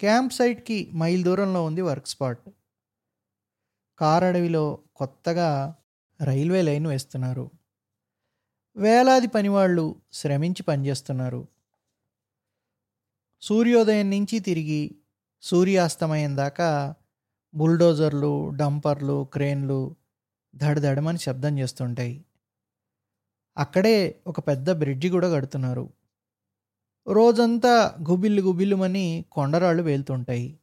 Camp సైట్కి mile దూరంలో ఉంది వర్క్ స్పాట్. కారడవిలో కొత్తగా రైల్వే లైన్ వేస్తున్నారు. వేలాది పనివాళ్ళు శ్రమించి పనిచేస్తున్నారు. సూర్యోదయం నుంచి తిరిగి సూర్యాస్తమయం దాకా బుల్డోజర్లు డంపర్లు క్రేన్లు దడదడమని శబ్దం చేస్తుంటాయి. అక్కడే ఒక పెద్ద బ్రిడ్జి కూడా కడుతున్నారు. రోజంతా గుబిల్లు గుబిల్లుమని కొండరాళ్ళు వేలుతుంటాయి.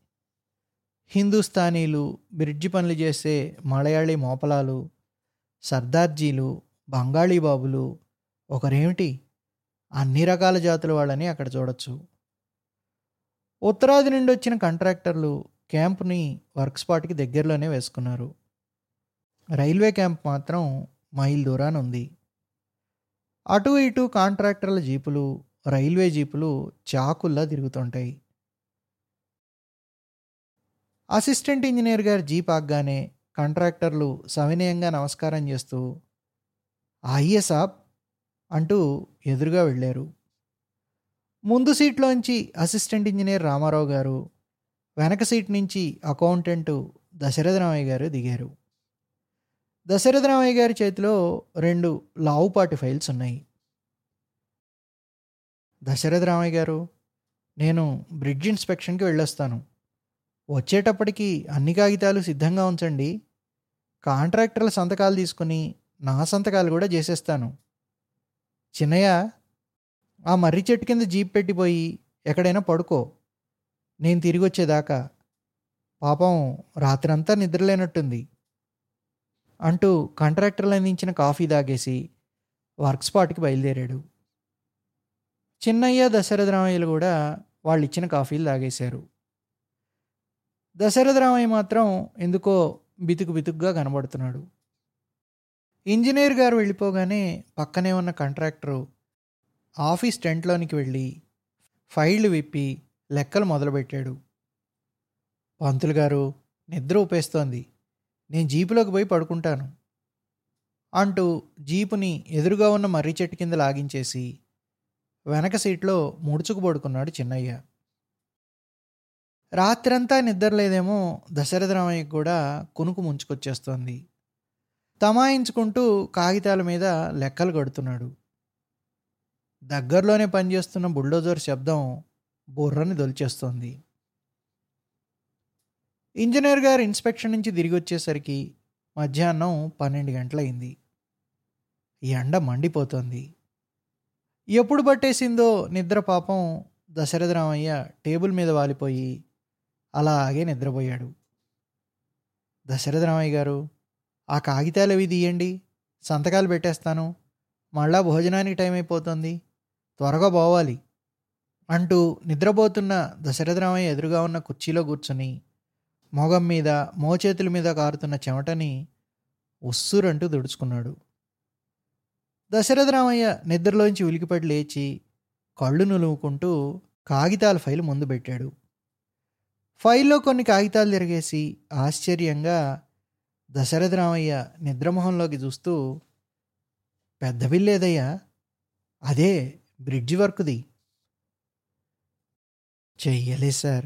హిందుస్థానీలు బ్రిడ్జి పనులు చేసే మలయాళీ మోపలాలు సర్దార్జీలు బంగాళీ బాబులు ఒకరేమిటి? అన్ని రకాల జాతుల వాళ్ళని అక్కడ చూడొచ్చు. ఉత్తరాది నుండి వచ్చిన కాంట్రాక్టర్లు క్యాంప్ని వర్క్ స్పాట్కి దగ్గరలోనే వేసుకున్నారు. రైల్వే క్యాంప్ మాత్రం మైల్ దూరాన ఉంది అటు ఇటు కాంట్రాక్టర్ల జీపులు రైల్వే జీపులు చాకుల్లా తిరుగుతుంటాయి. అసిస్టెంట్ ఇంజనీర్ గారు జీప్ ఆగ్గానే కాంట్రాక్టర్లు సవినయంగా నమస్కారం చేస్తూ అయ్యే సాబ్ అంటూ ఎదురుగా వెళ్ళారు. ముందు సీట్లోంచి అసిస్టెంట్ ఇంజనీర్ రామారావు గారు వెనక సీట్ నుంచి అకౌంటెంట్ దశరథరామయ్య గారు దిగారు. దశరథరామయ్య గారి చేతిలో రెండు లావుపాటి ఫైల్స్ ఉన్నాయి. దశరథరామయ్య గారు నేను బ్రిడ్జ్ ఇన్స్పెక్షన్కి వెళ్ళొస్తాను. వచ్చేటప్పటికి అన్ని కాగితాలు సిద్ధంగా ఉంచండి. కాంట్రాక్టర్ల సంతకాలు తీసుకుని నా సంతకాలు కూడా చేసేస్తాను. చిన్నయ్య ఆ మర్రి చెట్టు కింద జీప్ పెట్టిపోయి ఎక్కడైనా పడుకో. నేను తిరిగి వచ్చేదాకా. పాపం రాత్రంతా నిద్రలేనట్టుంది. అంటూ కాంట్రాక్టర్లు అందించిన కాఫీ తాగేసి వర్క్ స్పాట్కి బయలుదేరాడు. చిన్నయ్య దశరథరామయ్యలు కూడా వాళ్ళు ఇచ్చిన కాఫీలు తాగేశారు. దశరథరామయ్య మాత్రం ఎందుకో బితుకు బితుకుగా కనబడుతున్నాడు. ఇంజనీర్ గారు వెళ్ళిపోగానే పక్కనే ఉన్న కాంట్రాక్టరు ఆఫీస్ టెంట్లోనికి వెళ్ళి ఫైళ్ళు విప్పి లెక్కలు మొదలుపెట్టాడు. పంతులు గారు నిద్ర ఊపేస్తోంది. నేను జీపులోకి పోయి పడుకుంటాను అంటూ జీపుని ఎదురుగా ఉన్న మర్రి చెట్టు కింద లాగించేసి వెనక సీట్లో ముడుచుకు పడుకున్నాడు చిన్నయ్య. రాత్రంతా నిద్రలేదేమో దశరథరామయ్యకు కూడా కునుకు ముంచుకొచ్చేస్తోంది. తమాయించుకుంటూ కాగితాల మీద లెక్కలు కడుతున్నాడు. దగ్గరలోనే పనిచేస్తున్న బుల్డోజర్ శబ్దం బుర్రని దొలిచేస్తోంది. ఇంజనీర్ గారు ఇన్స్పెక్షన్ నుంచి తిరిగి వచ్చేసరికి మధ్యాహ్నం పన్నెండు గంటలయింది. ఎండ మండిపోతోంది. ఎప్పుడు పట్టేసిందో నిద్ర పాపం దశరథరామయ్య టేబుల్ మీద వాలిపోయి అలాగే నిద్రపోయాడు. దశరథరామయ్య గారు ఆ కాగితాలు అవి తీయండి సంతకాలు పెట్టేస్తాను మళ్ళా భోజనానికి టైం అయిపోతుంది త్వరగా పోవాలి అంటూ నిద్రపోతున్న దశరథరామయ్య ఎదురుగా ఉన్న కుర్చీలో కూర్చుని మొగం మీద మోచేతుల మీద కారుతున్న చెమటని ఉస్సురంటూ దుడుచుకున్నాడు. దశరథరామయ్య నిద్రలోంచి ఉలికిపడి లేచి కళ్ళు నులువుకుంటూ కాగితాల ఫైల్ ముందు పెట్టాడు. ఫైల్లో కొన్ని కాగితాలు తిరిగేసి ఆశ్చర్యంగా దశరథరామయ్య నిద్రమోహంలోకి చూస్తూ పెద్ద బిల్లేదయ్యా అదే బ్రిడ్జి వర్క్ది. చెయ్యలే సార్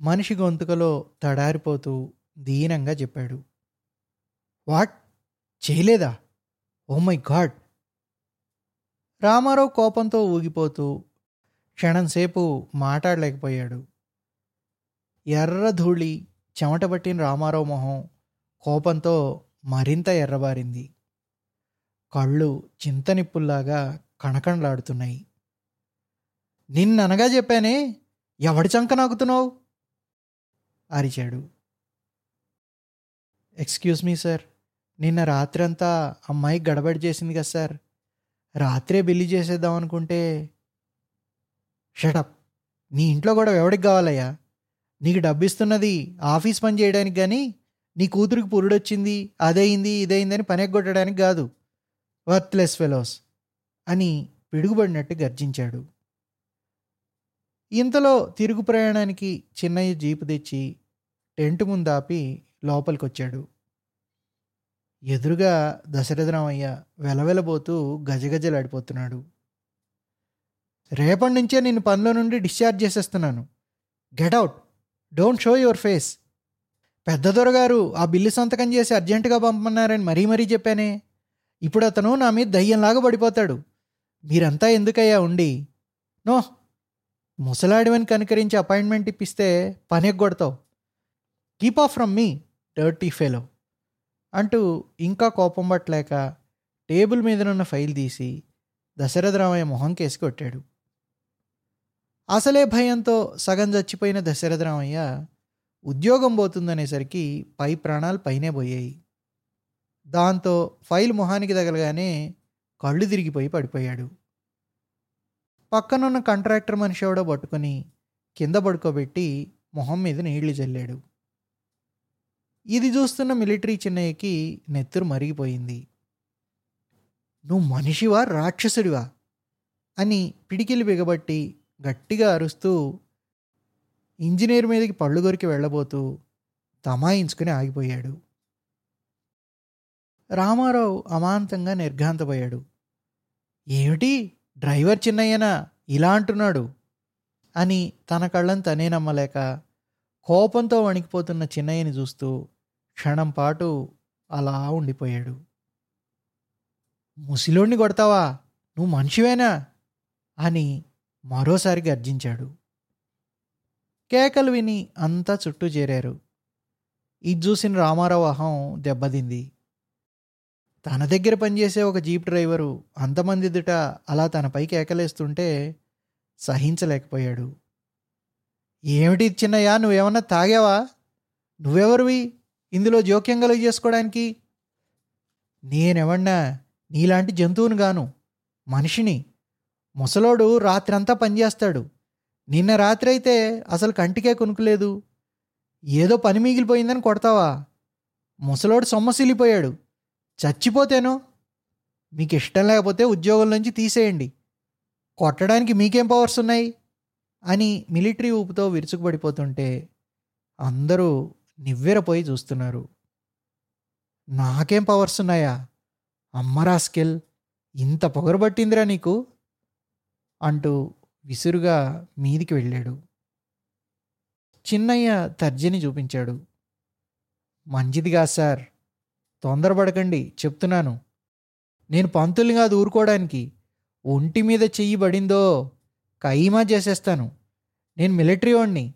మనిషి గొంతుకలో తడారిపోతూ దీనంగా చెప్పాడు. వాట్? చేయలేదా? Oh my God! రామారావు కోపంతో ఊగిపోతూ క్షణంసేపు మాట్లాడలేకపోయాడు. ఎర్ర ధూళి చెమట పట్టిన రామారావు మొహం కోపంతో మరింత ఎర్రబారింది. కళ్ళు చింతనిప్పుల్లాగా కణకణలాడుతున్నాయి. నిన్ననగా చెప్పానే ఎవడి చంక నాకుతున్నావు? అరిచాడు. ఎక్స్క్యూజ్ మీ సార్ నిన్న రాత్రంతా అమ్మాయి గడబడి చేసింది కదా సార్. రాత్రే బిల్లి చేసేద్దాం అనుకుంటే షటప్ నీ ఇంట్లో కూడా ఎవడికి కావాలయ్యా? నీకు డబ్బు ఇస్తున్నది ఆఫీస్ పని చేయడానికి కానీ నీ కూతురికి పురుడొచ్చింది అదయింది ఇదయిందని పని ఎగ్గొట్టడానికి కాదు. వర్త్లెస్ ఫెలోస్ అని పిడుగుబడినట్టు గర్జించాడు. ఇంతలో తిరుగు ప్రయాణానికి చిన్నయ్య జీపు తెచ్చి టెంట్ ముందు ఆపి లోపలికొచ్చాడు. ఎదురుగా దశరథరామయ్య వెలవెలబోతూ గజగజలాడిపోతున్నాడు. రేపటి నుంచే నేను పనిలో నుండి డిశ్చార్జ్ చేసేస్తున్నాను. Get out don't show your face. పెద్ద దొరగారు ఆ బిల్లు సంతకం చేసి అర్జెంటుగా పంపమన్నారని మరీ మరీ చెప్పానే. ఇప్పుడు అతను నా మీద దయ్యంలాగా పడిపోతాడు. మీరంతా ఎందుకయ్యా ఉండి? నో. ముసలాడివని కనుకరించి అపాయింట్మెంట్ ఇప్పిస్తే పని ఎగ్గొడతావు. Keep off from me dirty fellow. అంటూ ఇంకా కోపం పట్టలేక టేబుల్ మీదనున్న ఫైల్ తీసి దశరథ రామయ్య మొహం కేసి కొట్టాడు. అసలే భయంతో సగం చచ్చిపోయిన దశరథ రామయ్య ఉద్యోగం పోతుందనేసరికి పై ప్రాణాలు పైనే పోయాయి. దాంతో ఫైల్ మొహానికి తగలగానే కళ్ళు తిరిగిపోయి పడిపోయాడు. పక్కనున్న కాంట్రాక్టర్ మనిషి ఎవడో పట్టుకొని కింద పడుకోబెట్టి మొహం మీద నీళ్ళు చల్లాడు ఇది చూస్తున్న మిలిటరీ చిన్నయ్యకి నెత్తురు మరిగిపోయింది. నువ్వు మనిషివా రాక్షసుడివా? అని పిడికిలు బిగబట్టి గట్టిగా అరుస్తూ ఇంజనీర్ మీదకి పళ్ళు గొరికి వెళ్ళబోతూ తమాయించుకుని ఆగిపోయాడు. రామారావు అమాంతంగా నిర్ఘాంతపోయాడు. ఏమిటి? డ్రైవర్ చిన్నయ్యనా? ఇలా అంటున్నాడు. అని తన కళ్ళను తనే నమ్మలేక కోపంతో వణికిపోతున్న చిన్నయ్యని చూస్తూ క్షణం పాటు అలా ఉండిపోయాడు. ముసిలోడిని కొడతావా? నువ్వు మనిషివేనా? అని మరోసారి గర్జించాడు. కేకలు విని అంతా చుట్టూ చేరారు. ఇది చూసిన రామారావు అహం దెబ్బతింది. తన దగ్గర పనిచేసే ఒక జీప్ డ్రైవరు అంతమంది ఎదుట అలా తనపై కేకలేస్తుంటే సహించలేకపోయాడు. ఏమిటి చిన్నయ్యా నువ్వేమన్నా తాగావా? నువ్వెవరివి? ఇందులో జోక్యం కలుగు చేసుకోవడానికి నేనెవన్నా నీలాంటి జంతువుని గాను మనిషిని. ముసలోడు రాత్రంతా పనిచేస్తాడు. నిన్న రాత్రి అయితే అసలు కంటికే కొనుక్కులేదు ఏదో పని మిగిలిపోయిందని కొడతావా? ముసలోడు సొమ్మసిల్లిపోయాడు. చచ్చిపోతేనో? మీకు ఇష్టం లేకపోతే ఉద్యోగం నుంచి తీసేయండి. కొట్టడానికి మీకేం పవర్స్ ఉన్నాయి? అని మిలిటరీ ఊపుతో విరుచుకుపడిపోతుంటే అందరూ నివ్వెరపోయి చూస్తున్నారు. నాకేం పవర్స్ ఉన్నాయా? అమ్మరా స్కిల్. ఇంత పొగరబట్టిందిరా నీకు? అంటూ విసురుగా మీదికి వెళ్ళాడు. చిన్నయ్య తర్జని చూపించాడు. మంచిదిగా సార్. తొందరపడకండి చెప్తున్నాను. నేను పంతుల్ని కాదు ఊరుకోవడానికి. ఒంటి మీద చెయ్యి పడిందో కైమా చేసేస్తాను. నేను మిలిటరీ వాడిని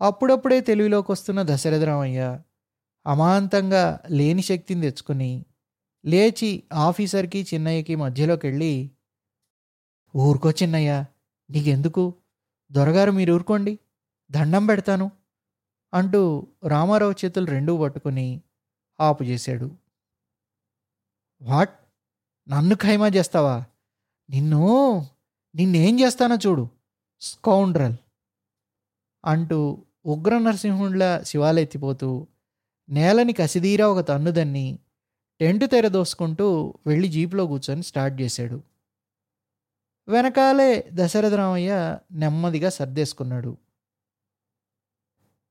అప్పుడప్పుడే తెలివిలోకి వస్తున్న దశరథరామయ్య అమాంతంగా లేని శక్తిని తెచ్చుకుని లేచి ఆఫీసర్కి చిన్నయ్యకి మధ్యలోకి వెళ్ళి ఊరుకో చిన్నయ్య నీకెందుకు? దొరగారు మీరు ఊరుకోండి దండం పెడతాను అంటూ రామారావు చేతులు రెండూ పట్టుకుని ఆపు చేశాడు. వాట్? నన్ను ఖైమా చేస్తావా? నిన్ను? నిన్నేం చేస్తానో చూడు స్కౌండ్రల్ అంటూ ఉగ్ర నరసింహుండ్ల శివాలెత్తిపోతూ నేలని కసిదీరా ఒక తన్నుదన్ని టెంట్ తెరదోసుకుంటూ వెళ్ళి జీప్లో కూర్చొని స్టార్ట్ చేశాడు. వెనకాలే దశరథరామయ్య నెమ్మదిగా సర్దేసుకున్నాడు.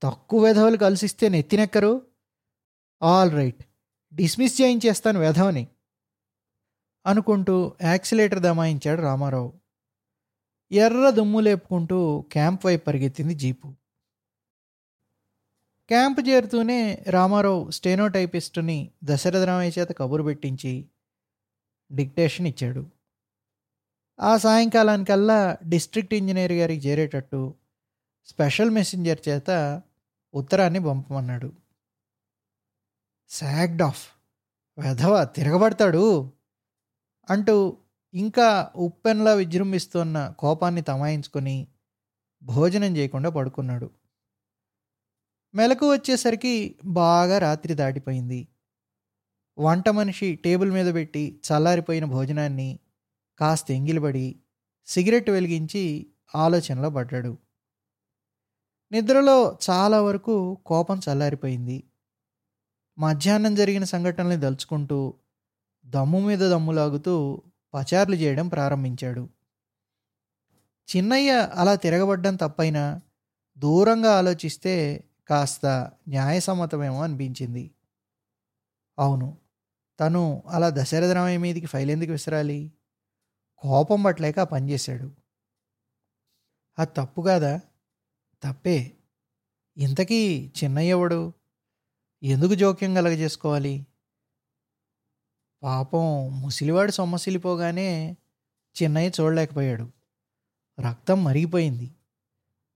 తక్కువ వెధవలు కలిసిస్తే నెత్తినెక్కరు? ఆల్ రైట్ డిస్మిస్ చేయించేస్తాను వెధవని అనుకుంటూ యాక్సిలేటర్ దమాయించాడు రామారావు. ఎర్ర దుమ్ము లేపుకుంటూ క్యాంప్ వైపు పరిగెత్తింది జీపు. క్యాంప్ చేరుతూనే రామారావు స్టేనోటైపిస్టుని దశరథరామయ్య చేత కబురు పెట్టించి డిక్టేషన్ ఇచ్చాడు. ఆ సాయంకాలానికల్లా డిస్ట్రిక్ట్ ఇంజనీర్ గారికి చేరేటట్టు స్పెషల్ మెసెంజర్ చేత ఉత్తరాన్ని పంపమన్నాడు. శాగ్డ్ ఆఫ్. వెధవ తిరగబడతాడు అంటూ ఇంకా ఉప్పెన్లా విజృంభిస్తున్న కోపాన్ని తమాయించుకొని భోజనం చేయకుండా పడుకున్నాడు. మెలకు వచ్చేసరికి బాగా రాత్రి దాటిపోయింది. వంట మనిషి టేబుల్ మీద పెట్టి చల్లారిపోయిన భోజనాన్ని కాస్త ఎంగిలిపడి సిగరెట్ వెలిగించి ఆలోచనలో పడ్డాడు. నిద్రలో చాలా వరకు కోపం చల్లారిపోయింది. మధ్యాహ్నం జరిగిన సంఘటనల్ని దలుచుకుంటూ దమ్ము మీద దమ్ము లాగుతూ పచార్లు చేయడం ప్రారంభించాడు. చిన్నయ్య అలా తిరగబడ్డం తప్పైనా దూరంగా ఆలోచిస్తే కాస్త న్యాయసమ్మతమేమో అనిపించింది. అవును తను అలా దశరథరామయ్య మీదకి ఫైల్ ఎందుకు విసరాలి? కోపం పట్టలేక పనిచేశాడు అది తప్పు కాదా? తప్పే. ఇంతకీ చిన్నయ్యవడు ఎందుకు జోక్యం కలగజేసుకోవాలి? పాపం ముసిలివాడు సొమ్మసిలిపోగానే చిన్నయ్య చూడలేకపోయాడు. రక్తం మరిగిపోయింది.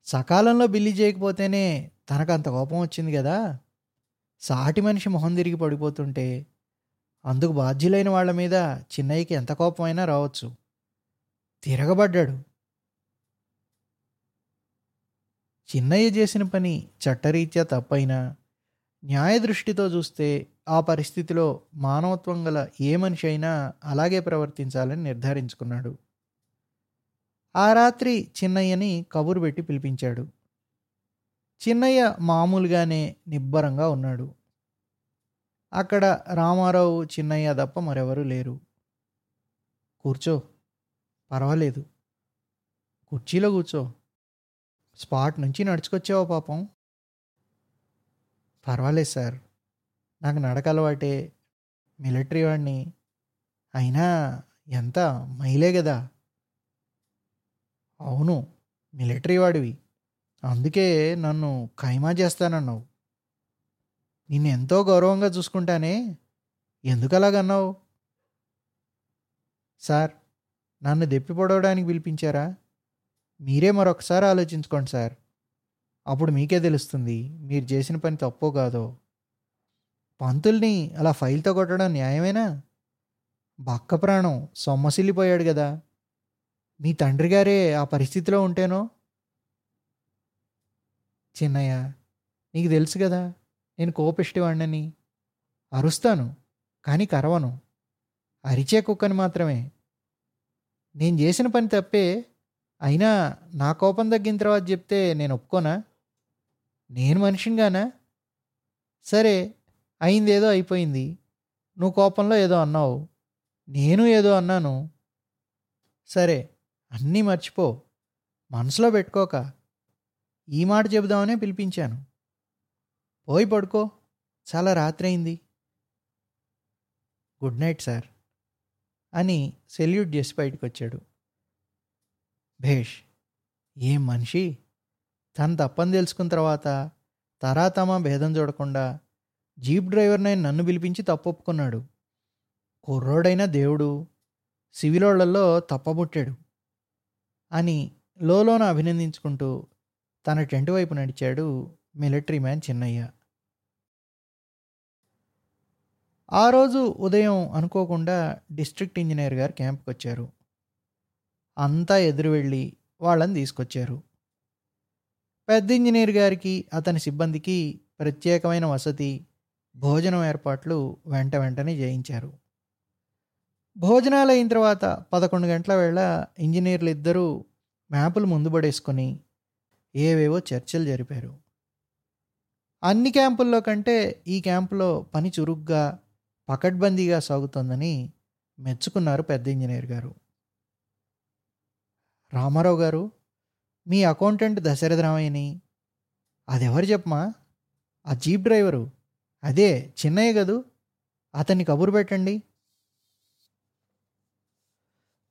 సకాలంలో బిల్లి చేయకపోతేనే తనకు అంత కోపం వచ్చింది కదా. సాటి మనిషి మొహం తిరిగి పడిపోతుంటే అందుకు బాధ్యులైన వాళ్ళ మీద చిన్నయ్యకి ఎంత కోపమైనా రావచ్చు. తిరగబడ్డాడు. చిన్నయ్య చేసిన పని చట్టరీత్యా తప్పైనా న్యాయ దృష్టితో చూస్తే ఆ పరిస్థితిలో మానవత్వం గల ఏ మనిషి అయినా అలాగే ప్రవర్తించాలని నిర్ధారించుకున్నాడు. ఆ రాత్రి చిన్నయ్యని కబురు పెట్టి పిలిపించాడు. చిన్నయ్య మామూలుగానే నిబ్బరంగా ఉన్నాడు. అక్కడ రామారావు చిన్నయ్య తప్ప మరెవరూ లేరు. కూర్చో. పర్వాలేదు. కుర్చీలో కూర్చో. స్పాట్ నుంచి నడుచుకొచ్చావా పాపం? పర్వాలేదు సార్. నాకు నడక అలవాటే. మిలిటరీ వాడిని. అయినా ఎంత? మైలే కదా అవును. మిలిటరీ వాడివి. అందుకే నన్ను ఖైమా చేస్తానన్నావు. నిన్ను ఎంతో గౌరవంగా చూసుకుంటానే ఎందుకు అలాగన్నావు? సార్ నన్ను దెప్పి పొడవడానికి పిలిపించారా? మీరే మరొకసారి ఆలోచించుకోండి సార్. అప్పుడు మీకే తెలుస్తుంది మీరు చేసిన పని తప్పో కాదో. పంతుల్ని అలా ఫైల్తో కొట్టడం న్యాయమేనా? బక్క ప్రాణం సొమ్మసిల్లిపోయాడు కదా. మీ తండ్రి గారే ఆ పరిస్థితిలో ఉంటేనో చిన్నయ్య నీకు తెలుసు కదా నేను కోపిష్టివాడినని అరుస్తాను కానీ కరవను. అరిచే కుక్కని మాత్రమే. నేను చేసిన పని తప్పే అయినా నా కోపం తగ్గిన తర్వాత చెప్తే నేను ఒప్పుకోనా? నేను మనిషినిగానా? సరే అయిందేదో అయిపోయింది. నువ్వు కోపంలో ఏదో అన్నావు. నేను ఏదో అన్నాను. సరే అన్నీ మర్చిపో. మనసులో పెట్టుకోక. ఈ మాట చెబుదామనే పిలిపించాను. పోయి పడుకో. చాలా రాత్రి అయింది గుడ్ నైట్ సార్. అని సెల్యూట్ చేసి బయటకు వచ్చాడు భేష్ ఏం మనిషి? తను తప్పని తెలుసుకున్న తర్వాత తరాతమా భేదం చూడకుండా జీప్ డ్రైవర్నే నన్ను పిలిపించి తప్పొప్పుకున్నాడు. కుర్రోడైన దేవుడు. సివిలోళ్ళలో తప్పబుట్టాడు. అని లోలోన అభినందించుకుంటూ తన టెంట్ వైపు నడిచాడు మిలిటరీ మ్యాన్ చిన్నయ్య. ఆ రోజు ఉదయం అనుకోకుండా డిస్ట్రిక్ట్ ఇంజనీర్ గారు క్యాంప్కి వచ్చారు అంతా ఎదురు వెళ్ళి వాళ్ళని తీసుకొచ్చారు. పెద్ద ఇంజనీర్ గారికి అతని సిబ్బందికి ప్రత్యేకమైన వసతి భోజనం ఏర్పాట్లు వెంట వెంటనే చేయించారు. భోజనాలు అయిన తర్వాత పదకొండు గంటల వేళ ఇంజనీర్లు ఇద్దరూ మ్యాపులు ముందు పడేసుకొని ఏవేవో చర్చలు జరిపారు. అన్ని క్యాంపుల్లో కంటే ఈ క్యాంపులో పని చురుగ్గా పకడ్బందీగా సాగుతోందని మెచ్చుకున్నారు పెద్ద ఇంజనీర్ గారు. రామారావు గారు మీ అకౌంటెంట్ దశరథ రామయ్యని అదెవరు చెప్పమా? ఆ జీప్ డ్రైవరు అదే చిన్నయ్య కదూ? అతన్ని కబురు పెట్టండి.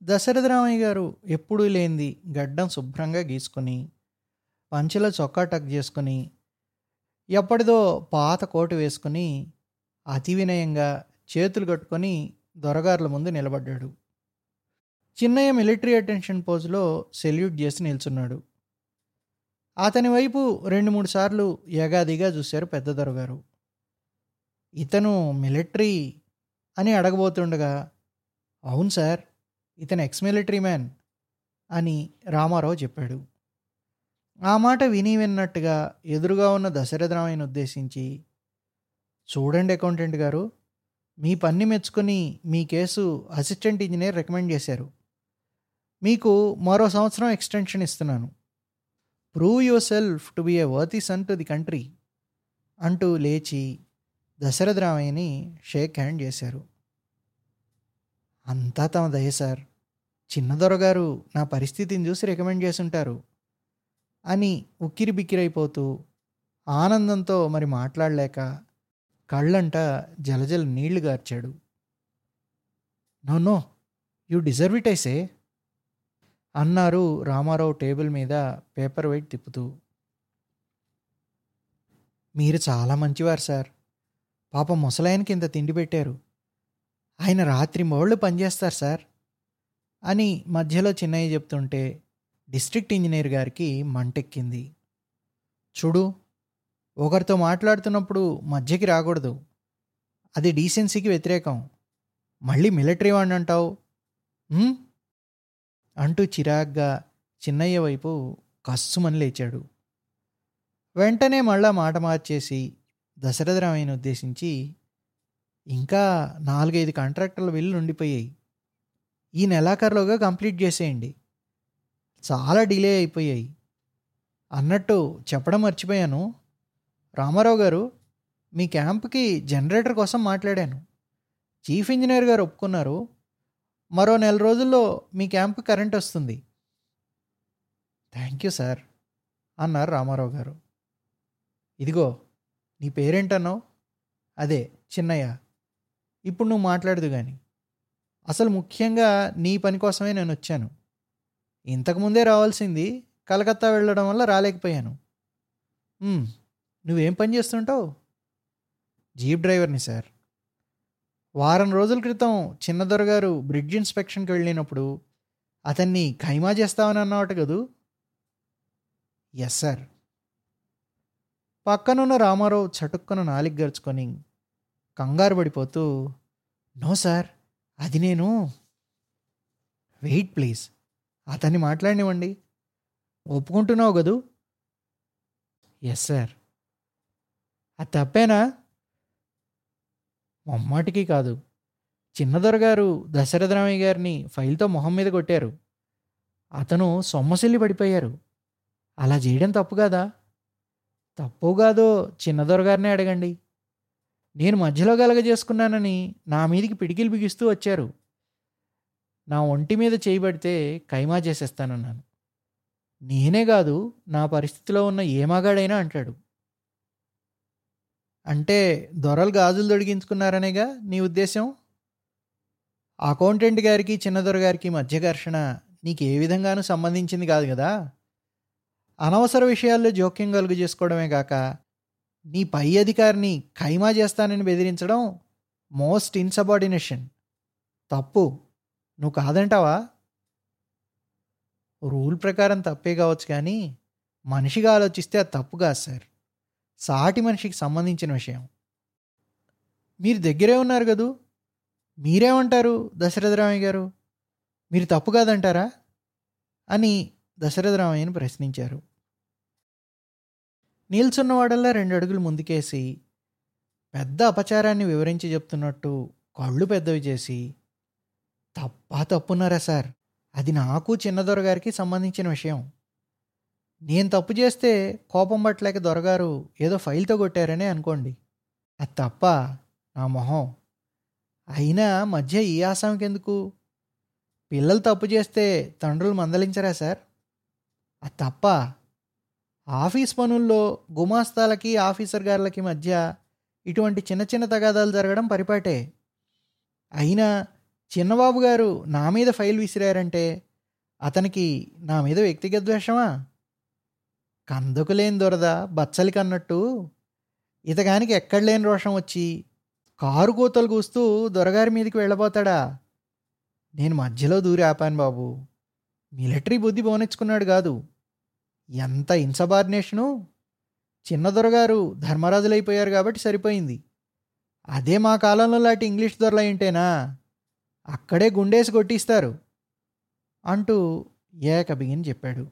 దశరథ రామయ్య గారు ఎప్పుడూ లేనిది గడ్డం శుభ్రంగా గీసుకొని పంచెలో చొక్కా టక్ చేసుకుని ఎప్పటిదో పాత కోటు వేసుకుని అతి వినయంగా చేతులు కట్టుకొని దొరగారుల ముందు నిలబడ్డాడు. చిన్నయ్య మిలిటరీ అటెన్షన్ పోజులో సెల్యూట్ చేసి నిల్చున్నాడు. అతని వైపు రెండు మూడు సార్లు యగాదిగా చూశారు పెద్ద దొరగారు. ఇతను మిలిటరీ అని అడగబోతుండగా అవును సార్ ఇతను ఎక్స్ మిలిటరీ మ్యాన్ అని రామారావు చెప్పాడు. ఆ మాట విని విన్నట్టుగా ఎదురుగా ఉన్న దశరథరామయ్యను ఉద్దేశించి చూడండి అకౌంటెంట్ గారు మీ పని మెచ్చుకొని మీ కేసు అసిస్టెంట్ ఇంజనీర్ రికమెండ్ చేశారు. మీకు మరో సంవత్సరం ఎక్స్టెన్షన్ ఇస్తున్నాను. Prove yourself to be a worthy son to the country అంటూ లేచి దశరథరామయ్యని షేక్ హ్యాండ్ చేశారు. అంతా తమ దయ సార్. చిన్న దొరగారు నా పరిస్థితిని చూసి రికమెండ్ చేసుంటారు అని ఉక్కిరి బిక్కిరైపోతూ ఆనందంతో మరి మాట్లాడలేక కళ్ళంట జలజల నీళ్ళు గార్చాడు. No no you deserve it I say అన్నారు రామారావు టేబుల్ మీద పేపర్ వెయిట్ తిప్పుతూ. మీరు చాలా మంచివారు సార్. పాప ముసలాయనకి ఇంత తిండి పెట్టారు. ఆయన రాత్రి మోళ్ళు పనిచేస్తారు సార్ అని మధ్యలో చిన్నయ్య చెప్తుంటే డిస్ట్రిక్ట్ ఇంజనీర్ గారికి మంటెక్కింది. చూడు ఒకరితో మాట్లాడుతున్నప్పుడు మధ్యకి రాకూడదు. అది డీసెన్సీకి వ్యతిరేకం. మళ్ళీ మిలిటరీ వాడిని అంటావు అంటూ చిరాగ్గా చిన్నయ్య వైపు కస్సుమని లేచాడు. వెంటనే మళ్ళా మాట మార్చేసి దశరథరామయ్యను ఉద్దేశించి ఇంకా నాలుగైదు కాంట్రాక్టర్ల వెళ్ళి ఉండిపోయాయి ఈ నెలాఖరులోగా కంప్లీట్ చేసేయండి. చాలా డిలే అయిపోయాయి. అన్నట్టు చెప్పడం మర్చిపోయాను. రామారావు గారు మీ క్యాంప్కి జనరేటర్ కోసం మాట్లాడాను. చీఫ్ ఇంజనీర్ గారు ఒప్పుకున్నారు. మరో నెల రోజుల్లో మీ క్యాంప్ కరెంట్ వస్తుంది. థ్యాంక్ యూ సార్ అన్నారు రామారావు గారు. ఇదిగో నీ పేరేంటన్నావు? అదే చిన్నయ్య. ఇప్పుడు నువ్వు మాట్లాడదు కానీ అసలు ముఖ్యంగా నీ పని కోసమే నేను వచ్చాను. ఇంతకుముందే రావాల్సింది కలకత్తా వెళ్ళడం వల్ల రాలేకపోయాను. నువ్వేం పని చేస్తుంటావు? జీప్ డ్రైవర్ని సార్. వారం రోజుల క్రితం చిన్నదొర గారు బ్రిడ్జ్ ఇన్స్పెక్షన్కి వెళ్ళినప్పుడు అతన్ని ఖైమా చేస్తామని అన్నమాట కదూ? Yes sir. పక్కనున్న రామారావు చటుక్కున నాలిగ్ గరుచుకొని కంగారు పడిపోతూ నో సార్ అది నేను. Wait please. అతన్ని మాట్లాడినివ్వండి. ఒప్పుకుంటున్నావు కదూ? ఎస్ సార్ అది తప్పేనా? మొమ్మాటికి కాదు. చిన్నదొరగారు దశరథరామయ్య గారిని ఫైల్తో మొహం మీద కొట్టారు. అతను సొమ్మసిల్లి పడిపోయారు. అలా చేయడం తప్పు కాదా? తప్పు కాదో చిన్నదొరగారినే అడగండి. నేను మధ్యలో కలగజేసుకున్నానని నా మీదికి పిడికిలు బిగిస్తూ వచ్చారు. నా ఒంటి మీద చేయబడితే కైమా చేసేస్తానన్నాను. నేనే కాదు నా పరిస్థితిలో ఉన్న ఏ మగాడైనా అంటాడు. అంటే దొరలు గాజులు తొడిగించుకున్నారనేగా నీ ఉద్దేశం అకౌంటెంట్ గారికి చిన్నదొర గారికి మధ్య ఘర్షణ నీకు ఏ విధంగానూ సంబంధించింది కాదు కదా? అనవసర విషయాల్లో జోక్యం కలుగు చేసుకోవడమే కాక నీ పై అధికారిని ఖైమా చేస్తానని బెదిరించడం మోస్ట్ ఇన్సబార్డినేషన్. తప్పు. నువ్వు కాదంటావా? రూల్ ప్రకారం తప్పే కావచ్చు కానీ మనిషిగా ఆలోచిస్తే అది తప్పు కాదు సార్. సాటి మనిషికి సంబంధించిన విషయం. మీరు దగ్గరే ఉన్నారు కదూ? మీరేమంటారు దశరథరామయ్య గారు? మీరు తప్పు కాదంటారా? అని దశరథరామయ్యను ప్రశ్నించారు. నిల్చున్నవాడల్లా రెండు అడుగులు ముందుకేసి పెద్ద అపచారాన్ని వివరించి చెప్తున్నట్టు కళ్ళు పెద్దవి చేసి తప్పా తప్పున్నారా సార్? అది నాకు చిన్న దొరగారికి సంబంధించిన విషయం. నేను తప్పు చేస్తే కోపం పట్టలేక దొరగారు ఏదో ఫైల్తో కొట్టారనే అనుకోండి. అది తప్ప నా మొహం. అయినా మధ్య ఈ ఆసాంకి ఎందుకు పిల్లలు తప్పు చేస్తే తండ్రులు మందలించరా సార్? అది తప్ప ఆఫీస్ పనుల్లో గుమాస్తాలకి ఆఫీసర్ గారులకి మధ్య ఇటువంటి చిన్న చిన్న తగాదాలు జరగడం పరిపాటే. అయినా చిన్నబాబు గారు నా మీద ఫైల్ విసిరారంటే అతనికి నా మీద వ్యక్తిగత ద్వేషమా? కందుకు లేని దొరద బచ్చలికి అన్నట్టు ఇతగానికి ఎక్కడ లేని రోషం వచ్చి కారు కూతలు కూస్తూ దొరగారి మీదకి వెళ్ళబోతాడా? నేను మధ్యలో దూరి ఆపాను బాబు. మిలిటరీ బుద్ధి బోనిచ్చుకున్నాడు కాదు. ఎంత ఇన్సబార్డినేషను చిన్న దొరగారు ధర్మరాజులైపోయారు కాబట్టి సరిపోయింది. అదే మా కాలంలో లాంటి ఇంగ్లీష్ దొరలు ఏంటేనా అక్కడే గుండేసి కొట్టిస్తారు అంటూ ఏకబిగిని చెప్పాడు.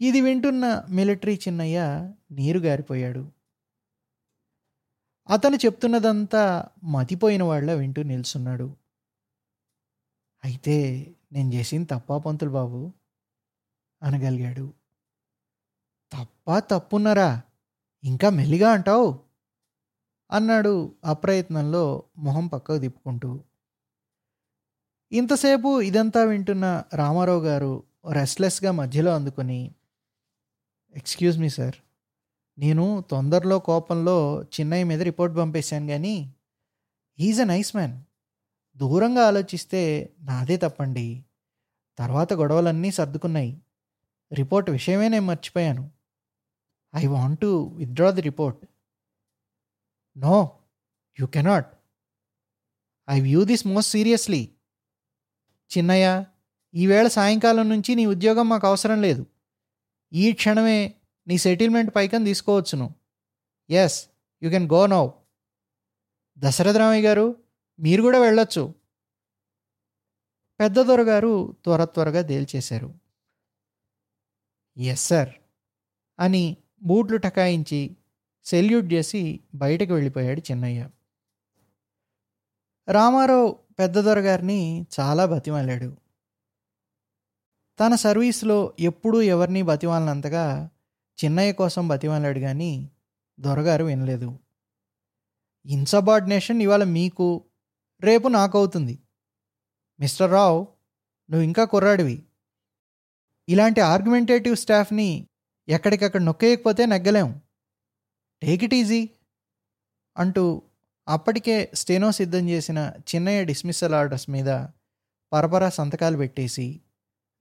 ఇది వింటున్న మిలిటరీ చిన్నయ్య నీరు గారిపోయాడు. అతను చెప్తున్నదంతా మతిపోయిన వాళ్ళ వింటూ నిల్చున్నాడు. అయితే నేను చేసింది తప్పా పంతులు బాబు? అనగలిగాడు. తప్ప తప్పున్నారా? ఇంకా మెల్లిగా అంటావు? అన్నాడు అప్రయత్నంలో మొహం పక్కకు తిప్పుకుంటూ. ఇంతసేపు ఇదంతా వింటున్న రామారావు గారు రెస్ట్లెస్గా మధ్యలో అందుకొని ఎక్స్క్యూజ్ మీ సార్ నేను తొందరలో కోపంలో చిన్నయ్య మీద రిపోర్ట్ పంపేశాను కానీ ఈజ్ అ నైస్ మ్యాన్. దూరంగా ఆలోచిస్తే నాదే తప్పండి. తర్వాత గొడవలన్నీ సర్దుకున్నాయి. రిపోర్ట్ విషయమే నేను మర్చిపోయాను. I want to withdraw the report. No you cannot I view this most seriously Chinnayya ఈవేళ సాయంకాలం నుంచి నీ ఉద్యోగం మాకు అవసరం లేదు. ఈ క్షణమే నీ సెటిల్మెంట్ పైకం తీసుకోవచ్చును. Yes you can go now Dasaratharamayya garu మీరు కూడా వెళ్ళొచ్చు. పెద్ద దొరగారు త్వర త్వరగా తేల్చేశారు. ఎస్ సార్ అని బూట్లు టకాయించి సెల్యూట్ చేసి బయటకు వెళ్ళిపోయాడు చిన్నయ్య. రామారావు పెద్ద దొరగారిని చాలా బతిమాలాడు. తన సర్వీస్లో ఎప్పుడూ ఎవరిని బతిమాలనంతగా చిన్నయ్య కోసం బతిమాలాడు కానీ దొరగారు వినలేదు. ఇన్సబార్డినేషన్ ఇవాళ మీకు రేపు నాకు అవుతుంది మిస్టర్ రావు నువ్వు ఇంకా కుర్రాడివి. ఇలాంటి ఆర్గ్యుమెంటేటివ్ స్టాఫ్ని ఎక్కడికక్కడ నొక్కేయకపోతే నెగ్గలేం. టేక్ ఇట్ ఈజీ అంటూ అప్పటికే స్టెనో సిద్ధం చేసిన చిన్నయ్య డిస్మిస్సల్ ఆర్డర్స్ మీద పరపరా సంతకాలు పెట్టేసి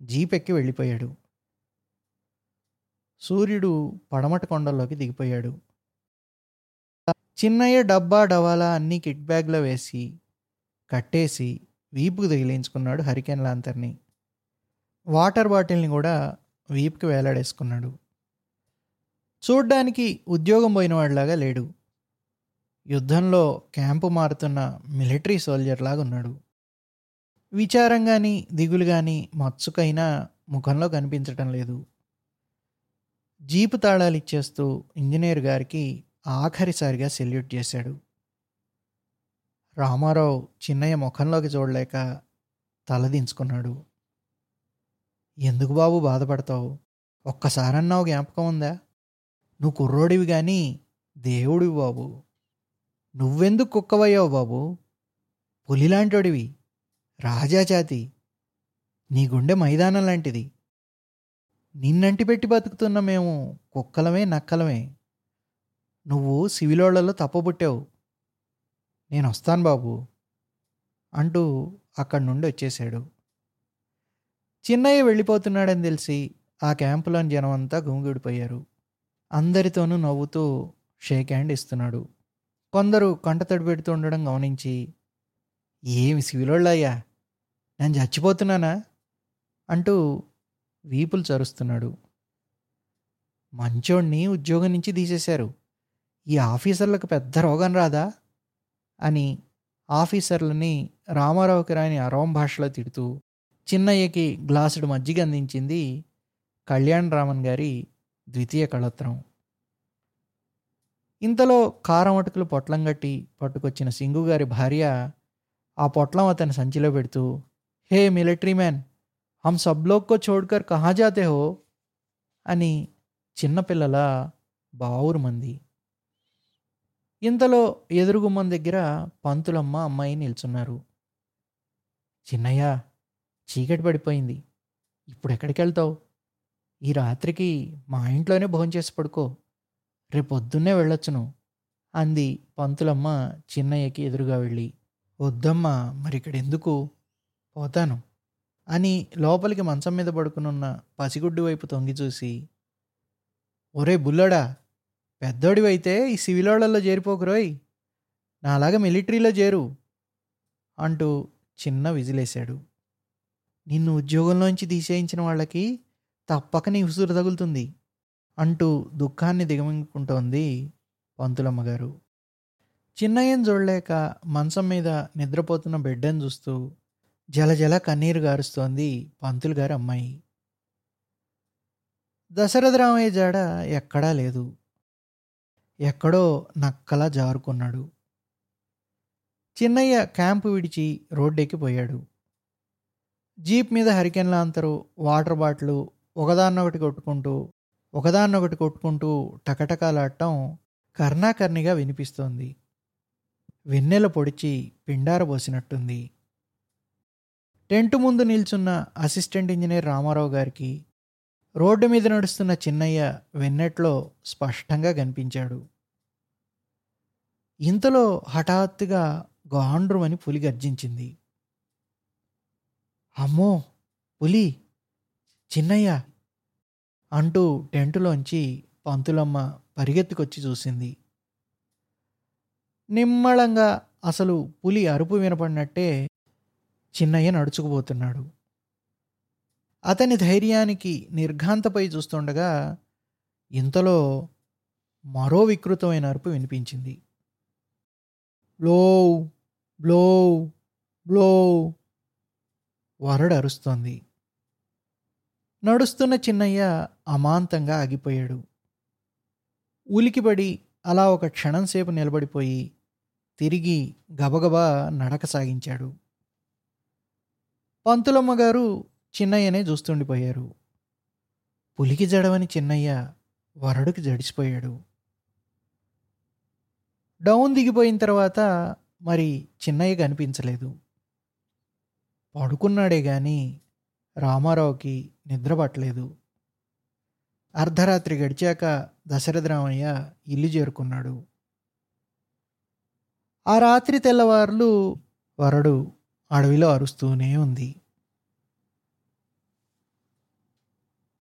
జీప్ ఎక్కి వెళ్ళిపోయాడు. సూర్యుడు పడమట కొండల్లోకి దిగిపోయాడు. చిన్నయ్య డబ్బా డవాలా అన్నీ కిట్ బ్యాగ్లో వేసి కట్టేసి వీపుకు తగిలించుకున్నాడు హరికేన్ లాంతర్ని వాటర్ బాటిల్ని కూడా వీపుకి వేలాడేసుకున్నాడు. చూడ్డానికి ఉద్యోగం పోయినవాడిలాగా లేడు. యుద్ధంలో క్యాంపు మారుతున్న మిలిటరీ సోల్జర్లాగా ఉన్నాడు. విచారం కానీ దిగులు కానీ మచ్చుకైనా ముఖంలో కనిపించటం లేదు. జీపు తాళాలు ఇచ్చేస్తూ ఇంజనీర్ గారికి ఆఖరిసారిగా సెల్యూట్ చేశాడు. రామారావు చిన్నయ్య ముఖంలోకి చూడలేక తలదించుకున్నాడు. ఎందుకు బాబు బాధపడతావు? ఒక్కసారన్నావు జ్ఞాపకం ఉందా? నువ్వు కుర్రోడివి కానీ దేవుడివి బాబు. నువ్వెందుకు కుక్కవయ్యావు బాబు? పులిలాంటోడివి. రాజాచాతి నీ గుండె మైదానం లాంటిది. నిన్నంటి పెట్టి బతుకుతున్న మేము కుక్కలమే నక్కలమే. నువ్వు సివిలోళ్ళలో తప్పబుట్టావు. నేను వస్తాను బాబు అంటూ అక్కడి నుండి వచ్చేశాడు. చిన్నయ్య వెళ్ళిపోతున్నాడని తెలిసి ఆ క్యాంపులోని జనం అంతా గుమిగూడిపోయారు. అందరితోనూ నవ్వుతూ షేక్ హ్యాండ్ ఇస్తున్నాడు. కొందరు కంటతడి పెడుతూ ఉండడం గమనించి ఏమి సివిలోళ్ళయ్యా? నేను చచ్చిపోతున్నానా? అంటూ వీపులు చరుస్తున్నాడు. మంచోణ్ణి ఉద్యోగం నుంచి తీసేశారు. ఈ ఆఫీసర్లకు పెద్ద రోగం రాదా? అని ఆఫీసర్లని రామారావుకి రాని అరవం భాషలో తిడుతూ చిన్నయ్యకి గ్లాసుడు మజ్జిగ అందించింది కళ్యాణ్ రామన్ గారి ద్వితీయ కళత్రం. ఇంతలో కారం అటుకులు పొట్లం కట్టి పట్టుకొచ్చిన సింగు గారి భార్య ఆ పొట్లం అతని సంచిలో పెడుతూ హే మిలిటరీ మ్యాన్ హమ్ సబ్ లోక్కో చోడ్కర్ కహా జాతే హో? అని చిన్నపిల్లల బావురు మంది. ఇంతలో ఎదురుగుమ్మం దగ్గర పంతులమ్మ అమ్మాయి నిల్చున్నారు. చిన్నయ్య చీకటి పడిపోయింది. ఇప్పుడు ఎక్కడికి వెళ్తావు ఈ రాత్రికి మా ఇంట్లోనే భోంచేసి పడుకో. రేపొద్దున్నే పొద్దున్నే వెళ్ళొచ్చును అంది పంతులమ్మ చిన్నయ్యకి ఎదురుగా వెళ్ళి. వద్దమ్మా మరి ఇక్కడ ఎందుకు పోతాను అని లోపలికి మంచం మీద పడుకునున్న పసిగుడ్డు వైపు తొంగి చూసి. ఒరే బుల్లడా పెద్దోడివైతే ఈ సివిలోళ్ళలో చేరిపోకురోయ్ నాలాగా మిలిటరీలో చేరు అంటూ చిన్న విజిలేశాడు. నిన్ను ఉద్యోగంలోంచి తీసేయించిన వాళ్ళకి తప్పక నీ ఉసురు తగులుతుంది అంటూ దుఃఖాన్ని దిగమింగుకుంటోంది పంతులమ్మగారు. చిన్నయ్యను చిన్నయ్యని చూడలేక మంచం మీద నిద్రపోతున్న బిడ్డను చూస్తూ జలజల కన్నీరు గారుస్తోంది పంతులు గారి అమ్మాయి. దశరథ రామయ్య జాడ ఎక్కడా లేదు. ఎక్కడో నక్కలా జారుకున్నాడు. చిన్నయ్య క్యాంపు విడిచి రోడ్డెక్కిపోయాడు. జీప్ మీద హరికెన్ల అంతరు వాటర్ బాటిల్ ఒకదాన్నొకటి కొట్టుకుంటూ ఒకదాన్నొకటి కొట్టుకుంటూ టకటకాలాడటం కర్ణాకర్ణిగా వినిపిస్తోంది. వెన్నెల పొడిచి పిండారబోసినట్టుంది టెంటు ముందు నిల్చున్న అసిస్టెంట్ ఇంజనీర్ రామారావు గారికి రోడ్డు మీద నడుస్తున్న చిన్నయ్య వెన్నెట్లో స్పష్టంగా కనిపించాడు. ఇంతలో హఠాత్తుగా గాండ్రుమని పులి గర్జించింది. అమ్మో! పులి! చిన్నయ్య అంటూ టెంటులోంచి పంతులమ్మ పరిగెత్తుకొచ్చి చూసింది. నిమ్మళంగా అసలు పులి అరుపు వినపడినట్టే చిన్నయ్య నడుచుకుపోతున్నాడు. అతని ధైర్యానికి నిర్ఘాంతపై చూస్తుండగా ఇంతలో మరో వికృతమైన అరుపు వినిపించింది. బ్లో బ్లో బ్లో వరడు అరుస్తోంది నడుస్తున్న చిన్నయ్య అమాంతంగా ఆగిపోయాడు. ఉలికిపడి అలా ఒక క్షణం సేపు నిలబడిపోయి తిరిగి గబగబా నడక సాగించాడు. పంతులమ్మగారు చిన్నయ్యనే చూస్తుండిపోయారు. పులికి జడవని చిన్నయ్య వరడుకి జడిసిపోయాడు. డౌన్ దిగిపోయిన తర్వాత మరి చిన్నయ్య కనిపించలేదు. పడుకున్నాడే కానీ రామారావుకి నిద్ర పట్టలేదు. అర్ధరాత్రి గడిచాక దశరథరామయ్య ఇల్లు చేరుకున్నాడు. ఆ రాత్రి తెల్లవారులు వరడు అడవిలో అరుస్తూనే ఉంది.